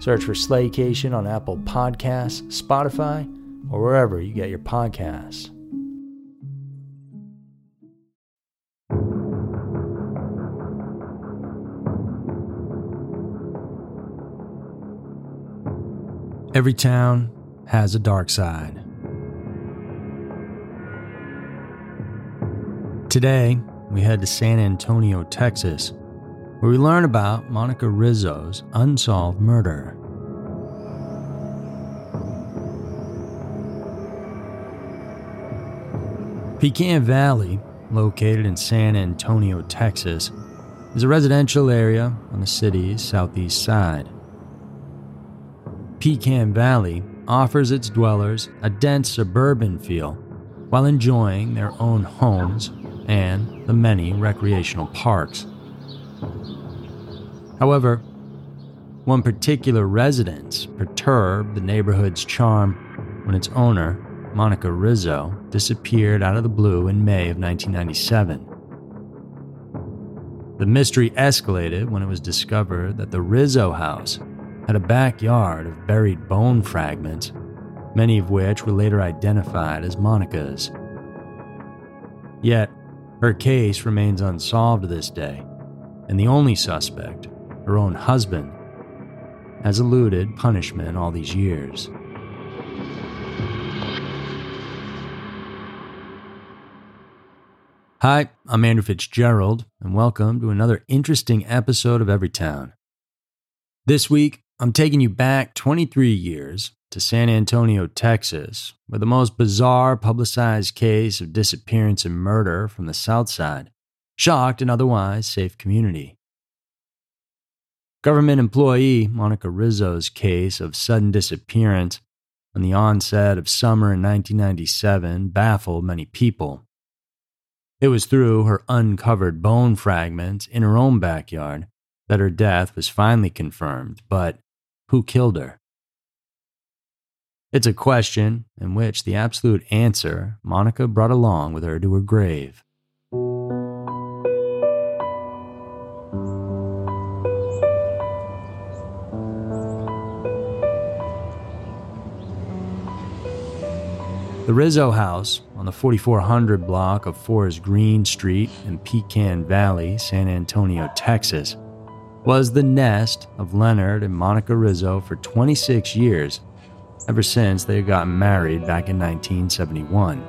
Search for Slaycation on Apple Podcasts, Spotify, or wherever you get your podcasts. Every town has a dark side. Today, we head to San Antonio, Texas, where we learn about Monika Rizzo's unsolved murder. Pecan Valley, located in San Antonio, Texas, is a residential area on the city's southeast side. Pecan Valley offers its dwellers a dense suburban feel while enjoying their own homes and the many recreational parks. However, one particular residence perturbed the neighborhood's charm when its owner, Monika Rizzo, disappeared out of the blue in May of 1997. The mystery escalated when it was discovered that the Rizzo house had a backyard of buried bone fragments, many of which were later identified as Monika's. Yet, her case remains unsolved to this day, and the only suspect her own husband, has eluded punishment all these years. Hi, I'm Andrew Fitzgerald, and welcome to another interesting episode of Every Town. This week, I'm taking you back 23 years to San Antonio, Texas, where the most bizarre publicized case of disappearance and murder from the South Side shocked an otherwise safe community. Government employee Monika Rizzo's case of sudden disappearance on the onset of summer in 1997 baffled many people. It was through her uncovered bone fragments in her own backyard that her death was finally confirmed, but who killed her? It's a question in which the absolute answer Monika brought along with her to her grave. The Rizzo House on the 4400 block of Forest Green Street in Pecan Valley, San Antonio, Texas, was the nest of Leonard and Monika Rizzo for 26 years, ever since they had gotten married back in 1971.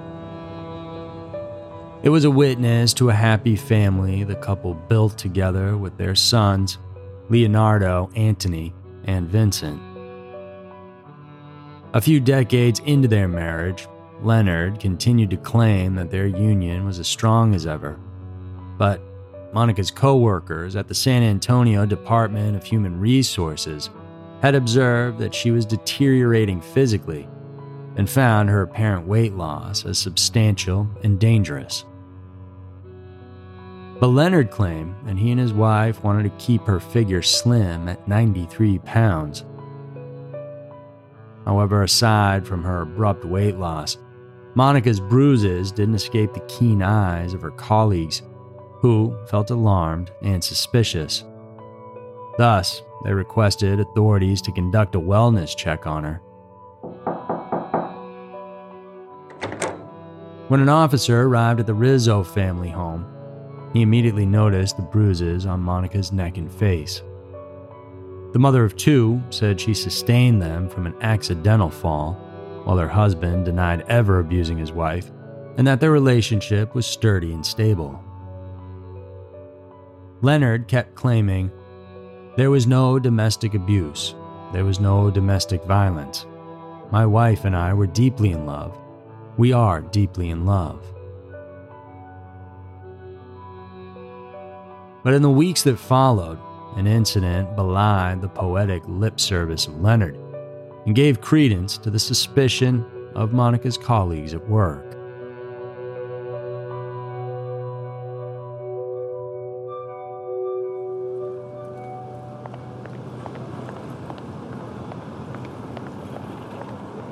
It was a witness to a happy family the couple built together with their sons, Leonardo, Anthony, and Vincent. A few decades into their marriage, Leonard continued to claim that their union was as strong as ever. But Monika's co workers at the San Antonio Department of Human Resources had observed that she was deteriorating physically and found her apparent weight loss as substantial and dangerous. But Leonard claimed that he and his wife wanted to keep her figure slim at 93 pounds However, aside from her abrupt weight loss, Monika's bruises didn't escape the keen eyes of her colleagues, who felt alarmed and suspicious. Thus, they requested authorities to conduct a wellness check on her. When an officer arrived at the Rizzo family home, he immediately noticed the bruises on Monika's neck and face. The mother of two said she sustained them from an accidental fall, while her husband denied ever abusing his wife, and that their relationship was sturdy and stable. Leonard kept claiming there was no domestic abuse, there was no domestic violence. My wife and I were deeply in love. We are deeply in love. But in the weeks that followed, an incident belied the poetic lip service of Leonard and gave credence to the suspicion of Monika's colleagues at work.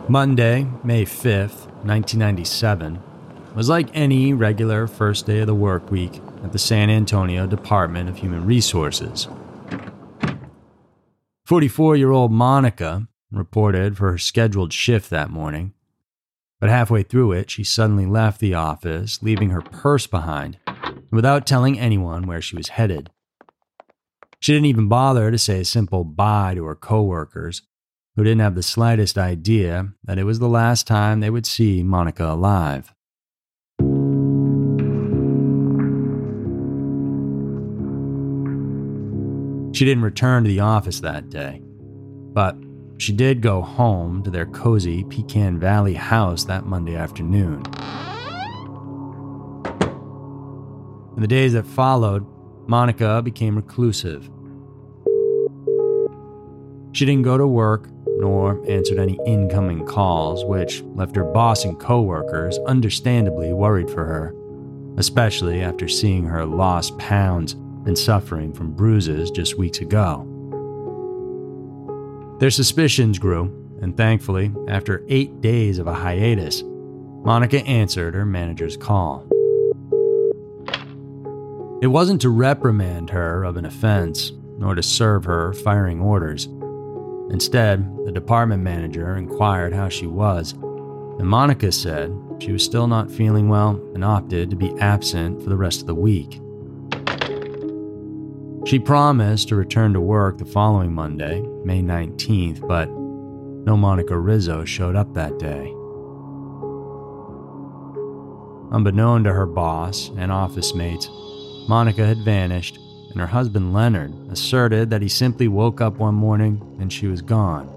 Monday, May 5th, 1997, was like any regular first day of the work week at the San Antonio Department of Human Resources. 44 year old Monika reported for her scheduled shift that morning, but halfway through it, she suddenly left the office, leaving her purse behind, without telling anyone where she was headed. She didn't even bother to say a simple bye to her coworkers, who didn't have the slightest idea that it was the last time they would see Monika alive. She didn't return to the office that day, but she did go home to their cozy Pecan Valley house that Monday afternoon. In the days that followed, Monika became reclusive. She didn't go to work nor answered any incoming calls, which left her boss and coworkers understandably worried for her, especially after seeing her lost pounds and suffering from bruises just weeks ago. Their suspicions grew, and thankfully, after eight days of a hiatus, Monika answered her manager's call. It wasn't to reprimand her of an offense, nor to serve her firing orders. Instead, the department manager inquired how she was, and Monika said she was still not feeling well and opted to be absent for the rest of the week. She promised to return to work the following Monday, May 19th, but no Monika Rizzo showed up that day. Unbeknown to her boss and office mates, Monika had vanished and her husband Leonard asserted that he simply woke up one morning and she was gone.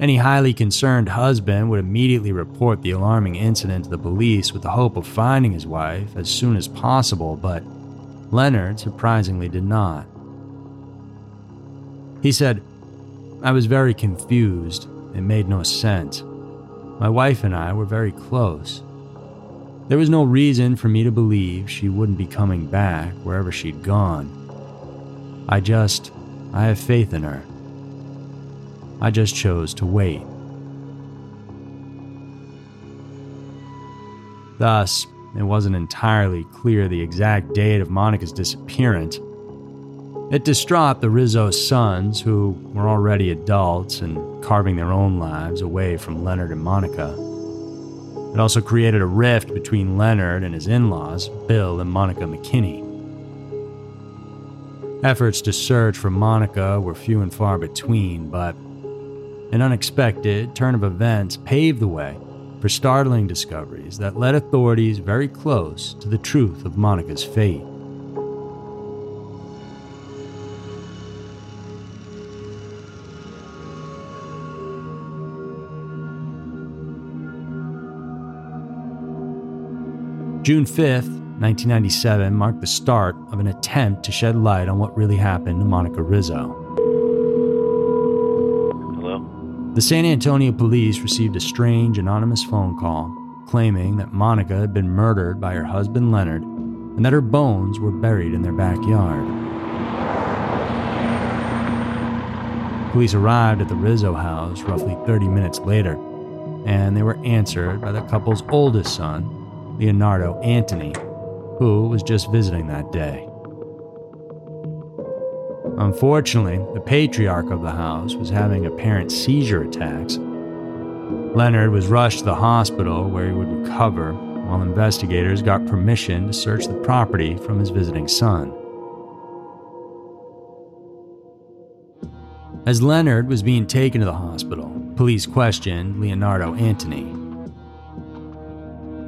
Any highly concerned husband would immediately report the alarming incident to the police with the hope of finding his wife as soon as possible, but Leonard surprisingly did not. He said, I was very confused. It made no sense. My wife and I were very close. There was no reason for me to believe she wouldn't be coming back wherever she'd gone. I just, I have faith in her. I just chose to wait. Thus, it wasn't entirely clear the exact date of Monika's disappearance. It distraught the Rizzo sons, who were already adults and carving their own lives away from Leonard and Monika. It also created a rift between Leonard and his in laws, Bill and Monica McKinney. Efforts to search for Monika were few and far between, but an unexpected turn of events paved the way for startling discoveries that led authorities very close to the truth of Monika's fate. June 5th, 1997 marked the start of an attempt to shed light on what really happened to Monika Rizzo. The San Antonio police received a strange anonymous phone call claiming that Monika had been murdered by her husband Leonard and that her bones were buried in their backyard. Police arrived at the Rizzo house roughly 30 minutes later, and they were answered by the couple's oldest son, Leonardo Antony, who was just visiting that day. Unfortunately, the patriarch of the house was having apparent seizure attacks. Leonard was rushed to the hospital where he would recover, while investigators got permission to search the property from his visiting son. As Leonard was being taken to the hospital, police questioned Leonardo Antony.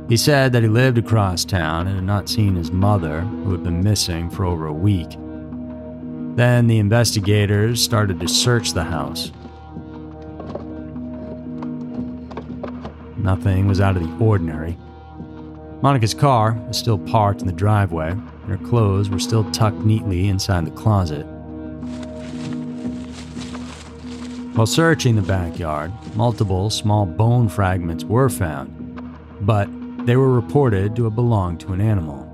He said that he lived across town and had not seen his mother, who had been missing for over a week. Then the investigators started to search the house. Nothing was out of the ordinary. Monika's car was still parked in the driveway, and her clothes were still tucked neatly inside the closet. While searching the backyard, multiple small bone fragments were found, but they were reported to have belonged to an animal.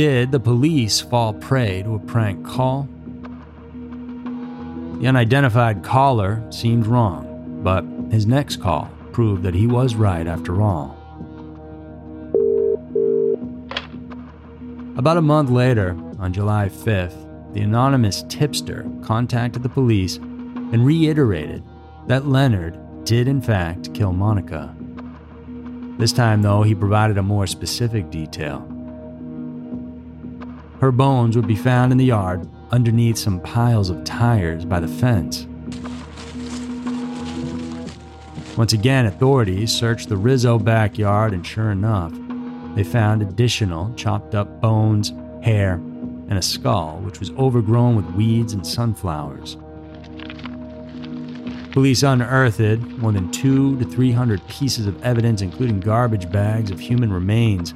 Did the police fall prey to a prank call? The unidentified caller seemed wrong, but his next call proved that he was right after all. About a month later, on July 5th, the anonymous tipster contacted the police and reiterated that Leonard did, in fact, kill Monika. This time, though, he provided a more specific detail. Her bones would be found in the yard underneath some piles of tires by the fence. Once again, authorities searched the Rizzo backyard, and sure enough, they found additional chopped up bones, hair, and a skull which was overgrown with weeds and sunflowers. Police unearthed more than two to three hundred pieces of evidence, including garbage bags of human remains,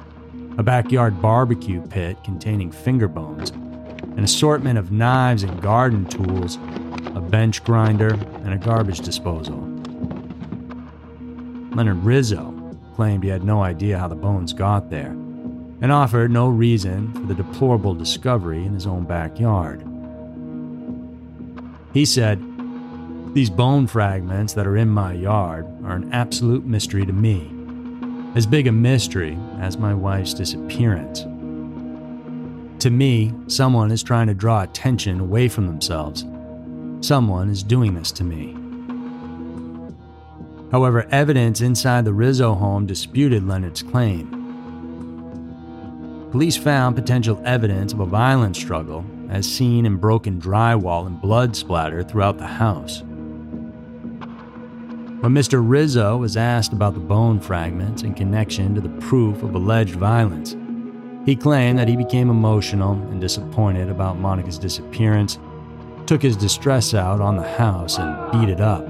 a backyard barbecue pit containing finger bones, an assortment of knives and garden tools, a bench grinder, and a garbage disposal. Leonard Rizzo claimed he had no idea how the bones got there and offered no reason for the deplorable discovery in his own backyard. He said, These bone fragments that are in my yard are an absolute mystery to me, as big a mystery as my wife's disappearance. To me, someone is trying to draw attention away from themselves. Someone is doing this to me. However, evidence inside the Rizzo home disputed Leonard's claim. Police found potential evidence of a violent struggle, as seen in broken drywall and blood splatter throughout the house. When Mr. Rizzo was asked about the bone fragments in connection to the proof of alleged violence, he claimed that he became emotional and disappointed about Monika's disappearance, took his distress out on the house, and beat it up.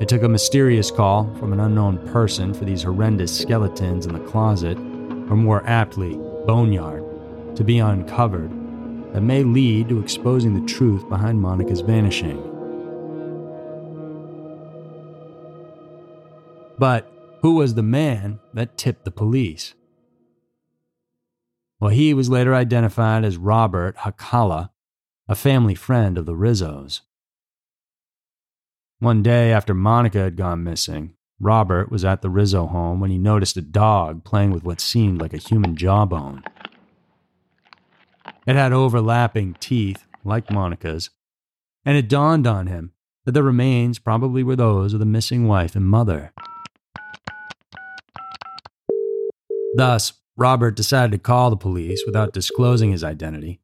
It took a mysterious call from an unknown person for these horrendous skeletons in the closet, or more aptly, boneyard, to be uncovered that may lead to exposing the truth behind Monika's vanishing. But who was the man that tipped the police? Well, he was later identified as Robert Hakala, a family friend of the Rizzos. One day after Monika had gone missing, Robert was at the Rizzo home when he noticed a dog playing with what seemed like a human jawbone. It had overlapping teeth, like Monika's, and it dawned on him that the remains probably were those of the missing wife and mother. Thus, Robert decided to call the police without disclosing his identity.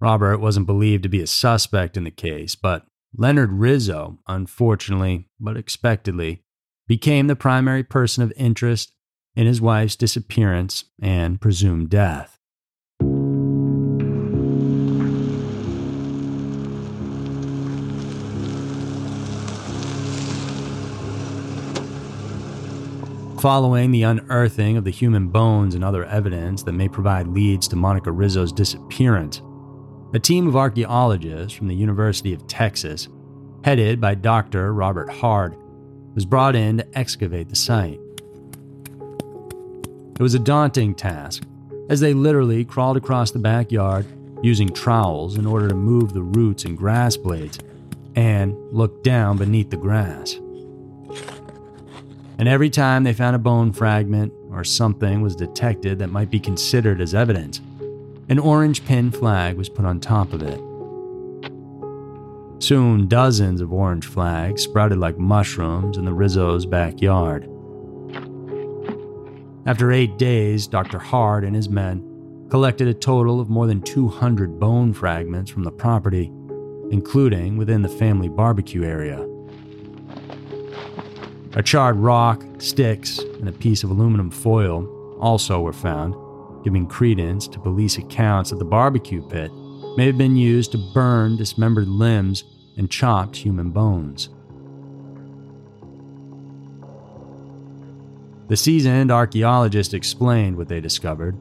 Robert wasn't believed to be a suspect in the case, but Leonard Rizzo, unfortunately but expectedly, became the primary person of interest in his wife's disappearance and presumed death. Following the unearthing of the human bones and other evidence that may provide leads to Monika Rizzo's disappearance, a team of archaeologists from the University of Texas, headed by Dr. Robert Hard, was brought in to excavate the site. It was a daunting task, as they literally crawled across the backyard using trowels in order to move the roots and grass blades and looked down beneath the grass. And every time they found a bone fragment or something was detected that might be considered as evidence, an orange pin flag was put on top of it. Soon, dozens of orange flags sprouted like mushrooms in the Rizzo's backyard. After eight days, Dr. Hard and his men collected a total of more than 200 bone fragments from the property, including within the family barbecue area. A charred rock, sticks, and a piece of aluminum foil also were found, giving credence to police accounts that the barbecue pit may have been used to burn dismembered limbs and chopped human bones. The seasoned archaeologist explained what they discovered.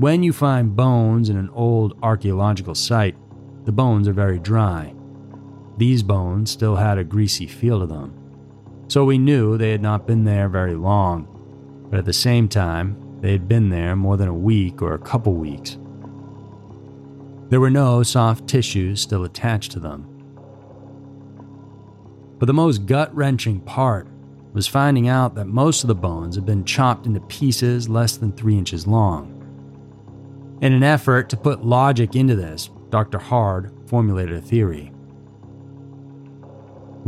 When you find bones in an old archaeological site, the bones are very dry. These bones still had a greasy feel to them. So we knew they had not been there very long, but at the same time, they had been there more than a week or a couple weeks. There were no soft tissues still attached to them. But the most gut wrenching part was finding out that most of the bones had been chopped into pieces less than three inches long. In an effort to put logic into this, Dr. Hard formulated a theory.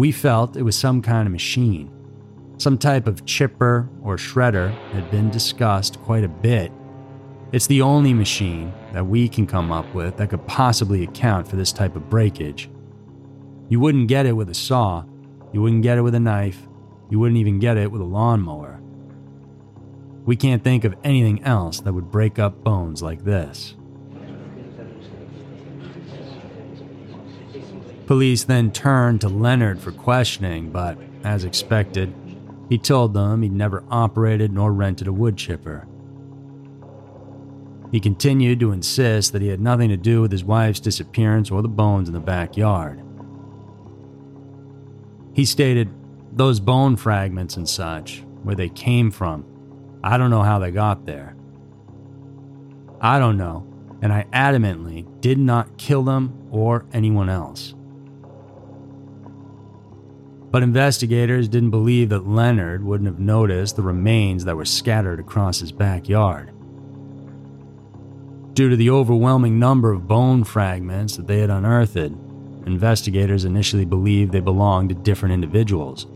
We felt it was some kind of machine. Some type of chipper or shredder had been discussed quite a bit it's the only machine that we can come up with that could possibly account for this type of breakage. You wouldn't get it with a saw, you wouldn't get it with a knife, you wouldn't even get it with a lawnmower. We can't think of anything else that would break up bones like this. Police then turned to Leonard for questioning, but as expected, he told them he'd never operated nor rented a wood chipper. He continued to insist that he had nothing to do with his wife's disappearance or the bones in the backyard. He stated, Those bone fragments and such, where they came from, I don't know how they got there. I don't know, and I adamantly did not kill them or anyone else. But investigators didn't believe that Leonard wouldn't have noticed the remains that were scattered across his backyard. Due to the overwhelming number of bone fragments that they had unearthed, investigators initially believed they belonged to different individuals.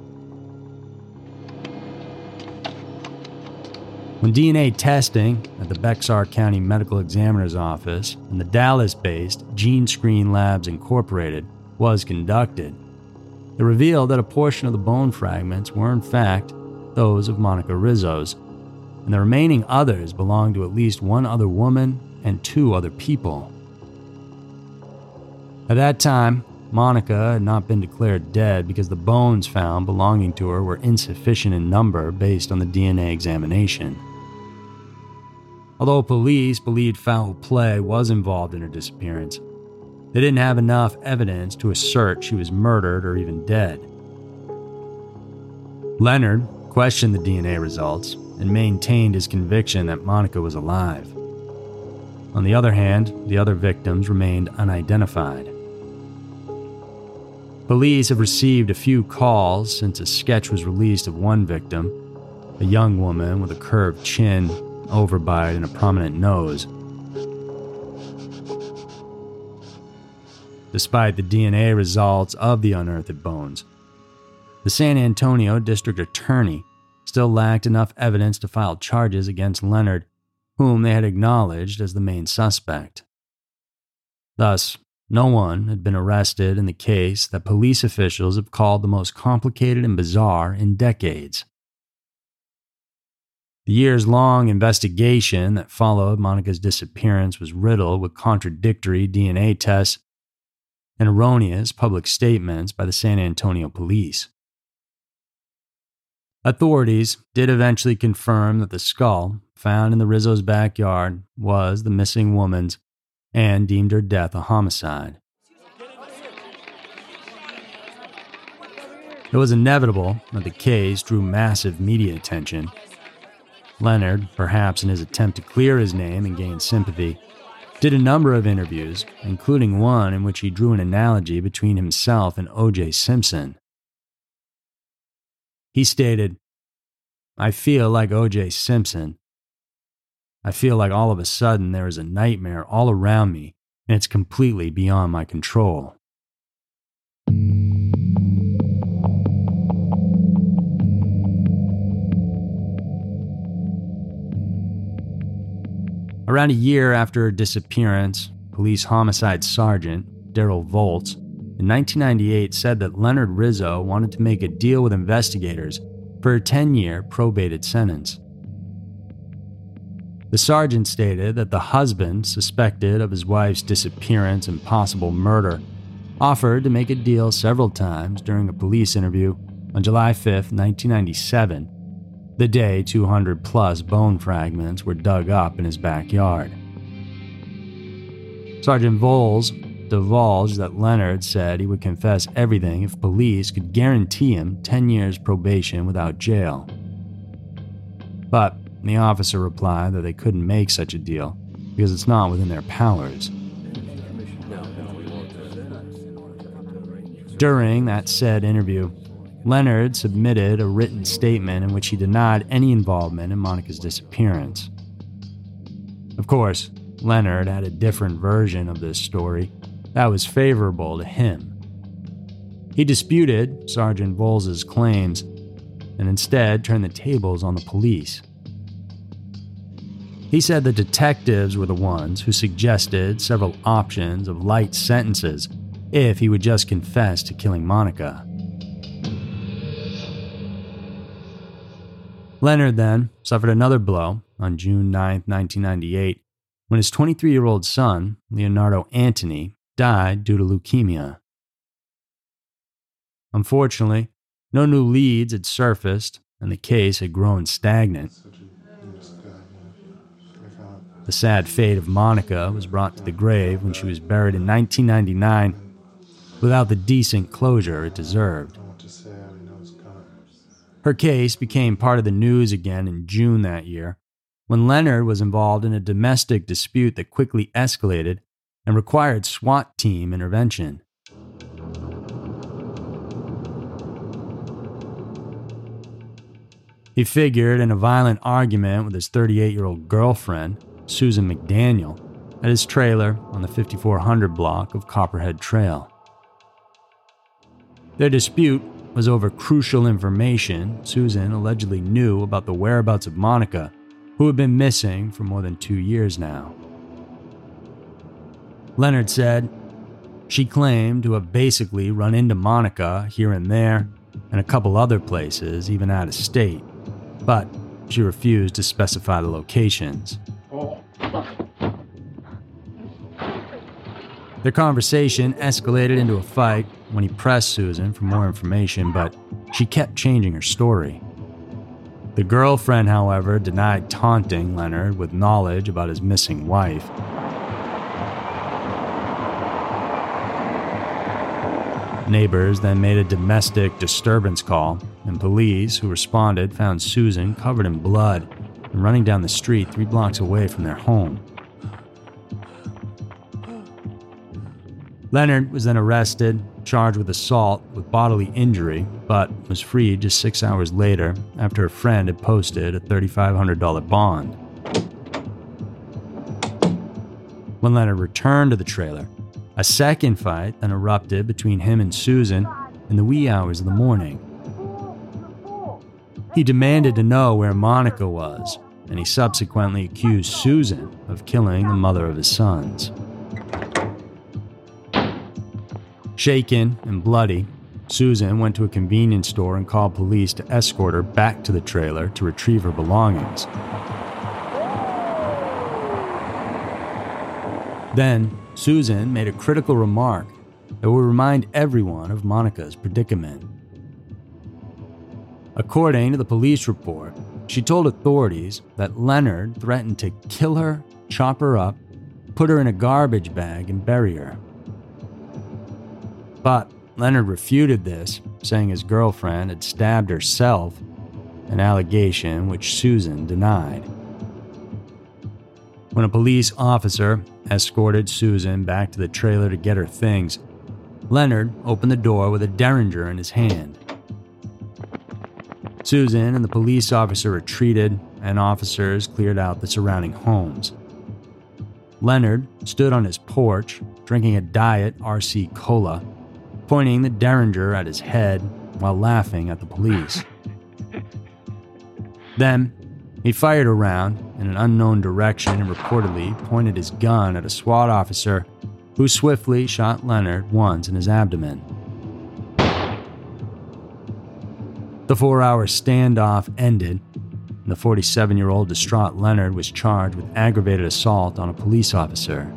When DNA testing at the Bexar County Medical Examiner's Office and the Dallas based Gene Screen Labs Incorporated was conducted, it revealed that a portion of the bone fragments were, in fact, those of Monika Rizzo's, and the remaining others belonged to at least one other woman and two other people. At that time, Monika had not been declared dead because the bones found belonging to her were insufficient in number based on the DNA examination. Although police believed foul play was involved in her disappearance, they didn't have enough evidence to assert she was murdered or even dead. Leonard questioned the DNA results and maintained his conviction that Monika was alive. On the other hand, the other victims remained unidentified. Police have received a few calls since a sketch was released of one victim, a young woman with a curved chin, overbite, and a prominent nose. Despite the DNA results of the unearthed bones, the San Antonio District Attorney still lacked enough evidence to file charges against Leonard whom they had acknowledged as the main suspect. Thus, no one had been arrested in the case that police officials have called the most complicated and bizarre in decades. The years long investigation that followed Monika's disappearance was riddled with contradictory DNA tests and erroneous public statements by the San Antonio police. Authorities did eventually confirm that the skull found in the Rizzo's backyard was the missing woman's and deemed her death a homicide. It was inevitable that the case drew massive media attention. Leonard, perhaps in his attempt to clear his name and gain sympathy, did a number of interviews, including one in which he drew an analogy between himself and O.J. Simpson. He stated, I feel like O.J. Simpson. I feel like all of a sudden there is a nightmare all around me and it's completely beyond my control. Around a year after her disappearance, police homicide sergeant Daryl Volz in 1998 said that Leonard Rizzo wanted to make a deal with investigators for a 10 year probated sentence. The sergeant stated that the husband, suspected of his wife's disappearance and possible murder, offered to make a deal several times during a police interview on July 5, 1997, the day 200 plus bone fragments were dug up in his backyard. Sergeant Volz divulged that Leonard said he would confess everything if police could guarantee him 10 years probation without jail. But the officer replied that they couldn't make such a deal because it's not within their powers. During that said interview, Leonard submitted a written statement in which he denied any involvement in Monika's disappearance. Of course, Leonard had a different version of this story that was favorable to him. He disputed Sergeant Volz's claims and instead turned the tables on the police. He said the detectives were the ones who suggested several options of light sentences if he would just confess to killing Monika. Leonard then suffered another blow on June 9, 1998, when his 23 year old son, Leonardo Antony, died due to leukemia. Unfortunately, no new leads had surfaced, and the case had grown stagnant. The sad fate of Monika was brought to the grave when she was buried in 1999 without the decent closure it deserved. Her case became part of the news again in June that year when Leonard was involved in a domestic dispute that quickly escalated and required SWAT team intervention. He figured in a violent argument with his 38 year old girlfriend, Susan McDaniel, at his trailer on the 5400 block of Copperhead Trail. Their dispute was over crucial information Susan allegedly knew about the whereabouts of Monika, who had been missing for more than two years now. Leonard said, She claimed to have basically run into Monika here and there, and a couple other places, even out of state, but she refused to specify the locations. Their conversation escalated into a fight when he pressed Susan for more information, but she kept changing her story. The girlfriend, however, denied taunting Leonard with knowledge about his missing wife. Neighbors then made a domestic disturbance call, and police who responded found Susan covered in blood and running down the street three blocks away from their home. Leonard was then arrested, charged with assault with bodily injury, but was freed just six hours later after a friend had posted a $3,500 bond. When Leonard returned to the trailer, a second fight then erupted between him and Susan in the wee hours of the morning. He demanded to know where Monika was, and he subsequently accused Susan of killing the mother of his sons. Shaken and bloody, Susan went to a convenience store and called police to escort her back to the trailer to retrieve her belongings. Then, Susan made a critical remark that would remind everyone of Monika's predicament. According to the police report, she told authorities that Leonard threatened to kill her, chop her up, put her in a garbage bag, and bury her. But Leonard refuted this, saying his girlfriend had stabbed herself an allegation which Susan denied. When a police officer escorted Susan back to the trailer to get her things, Leonard opened the door with a derringer in his hand. Susan and the police officer retreated, and officers cleared out the surrounding homes. Leonard stood on his porch, drinking a diet RC cola, pointing the derringer at his head while laughing at the police. Then, he fired around in an unknown direction and reportedly pointed his gun at a SWAT officer who swiftly shot Leonard once in his abdomen. The four hour standoff ended, and the 47 year old distraught Leonard was charged with aggravated assault on a police officer.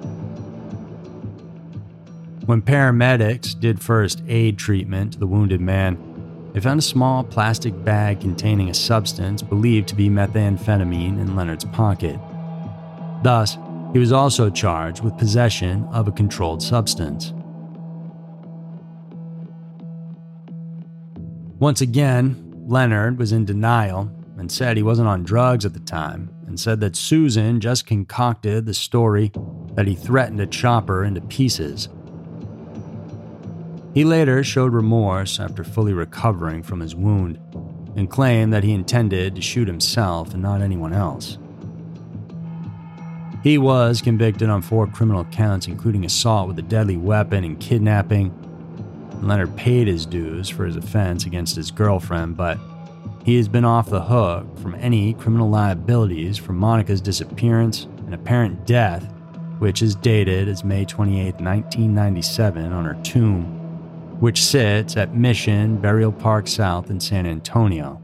When paramedics did first aid treatment to the wounded man, they found a small plastic bag containing a substance believed to be methamphetamine in Leonard's pocket. Thus, he was also charged with possession of a controlled substance. Once again, Leonard was in denial and said he wasn't on drugs at the time, and said that Susan just concocted the story that he threatened to chop her into pieces. He later showed remorse after fully recovering from his wound and claimed that he intended to shoot himself and not anyone else. He was convicted on four criminal counts, including assault with a deadly weapon and kidnapping. Leonard paid his dues for his offense against his girlfriend, but he has been off the hook from any criminal liabilities for Monika's disappearance and apparent death, which is dated as May 28, 1997, on her tomb, which sits at Mission Burial Park South in San Antonio.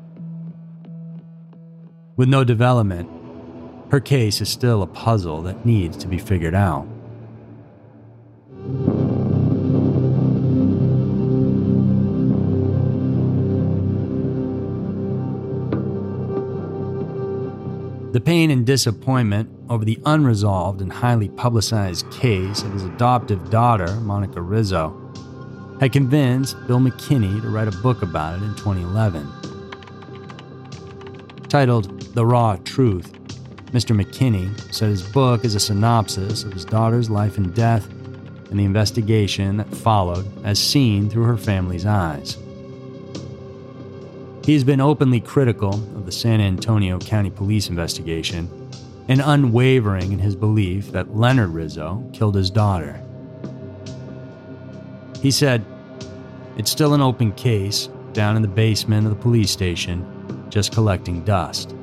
With no development, her case is still a puzzle that needs to be figured out. The pain and disappointment over the unresolved and highly publicized case of his adoptive daughter, Monika Rizzo, had convinced Bill McKinney to write a book about it in 2011. Titled The Raw Truth, Mr. McKinney said his book is a synopsis of his daughter's life and death and the investigation that followed as seen through her family's eyes. He has been openly critical of the San Antonio County Police investigation and unwavering in his belief that Leonard Rizzo killed his daughter. He said, It's still an open case down in the basement of the police station, just collecting dust.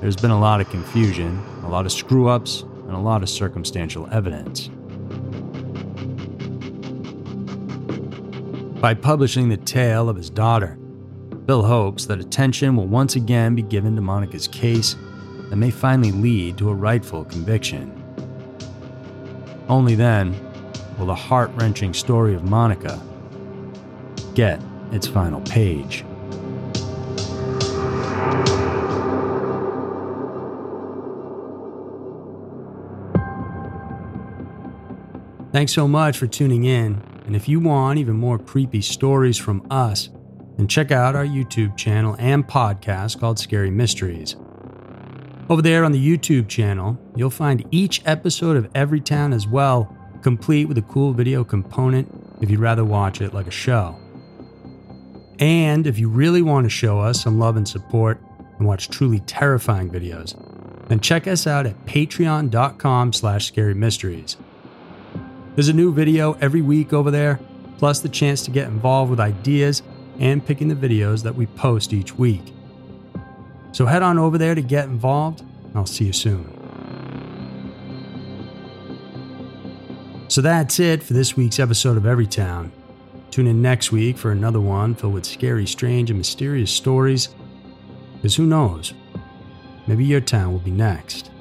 There's been a lot of confusion, a lot of screw ups, and a lot of circumstantial evidence. By publishing the tale of his daughter, Bill hopes that attention will once again be given to Monika's case that may finally lead to a rightful conviction. Only then will the heart wrenching story of Monika get its final page. Thanks so much for tuning in. And if you want even more creepy stories from us, then check out our YouTube channel and podcast called Scary Mysteries. Over there on the YouTube channel, you'll find each episode of Every Town as well, complete with a cool video component if you'd rather watch it like a show. And if you really want to show us some love and support and watch truly terrifying videos, then check us out at patreon.com slash scary mysteries. There's a new video every week over there, plus the chance to get involved with ideas and picking the videos that we post each week. So head on over there to get involved, and I'll see you soon. So that's it for this week's episode of Every Town. Tune in next week for another one filled with scary, strange, and mysterious stories. Because who knows? Maybe your town will be next.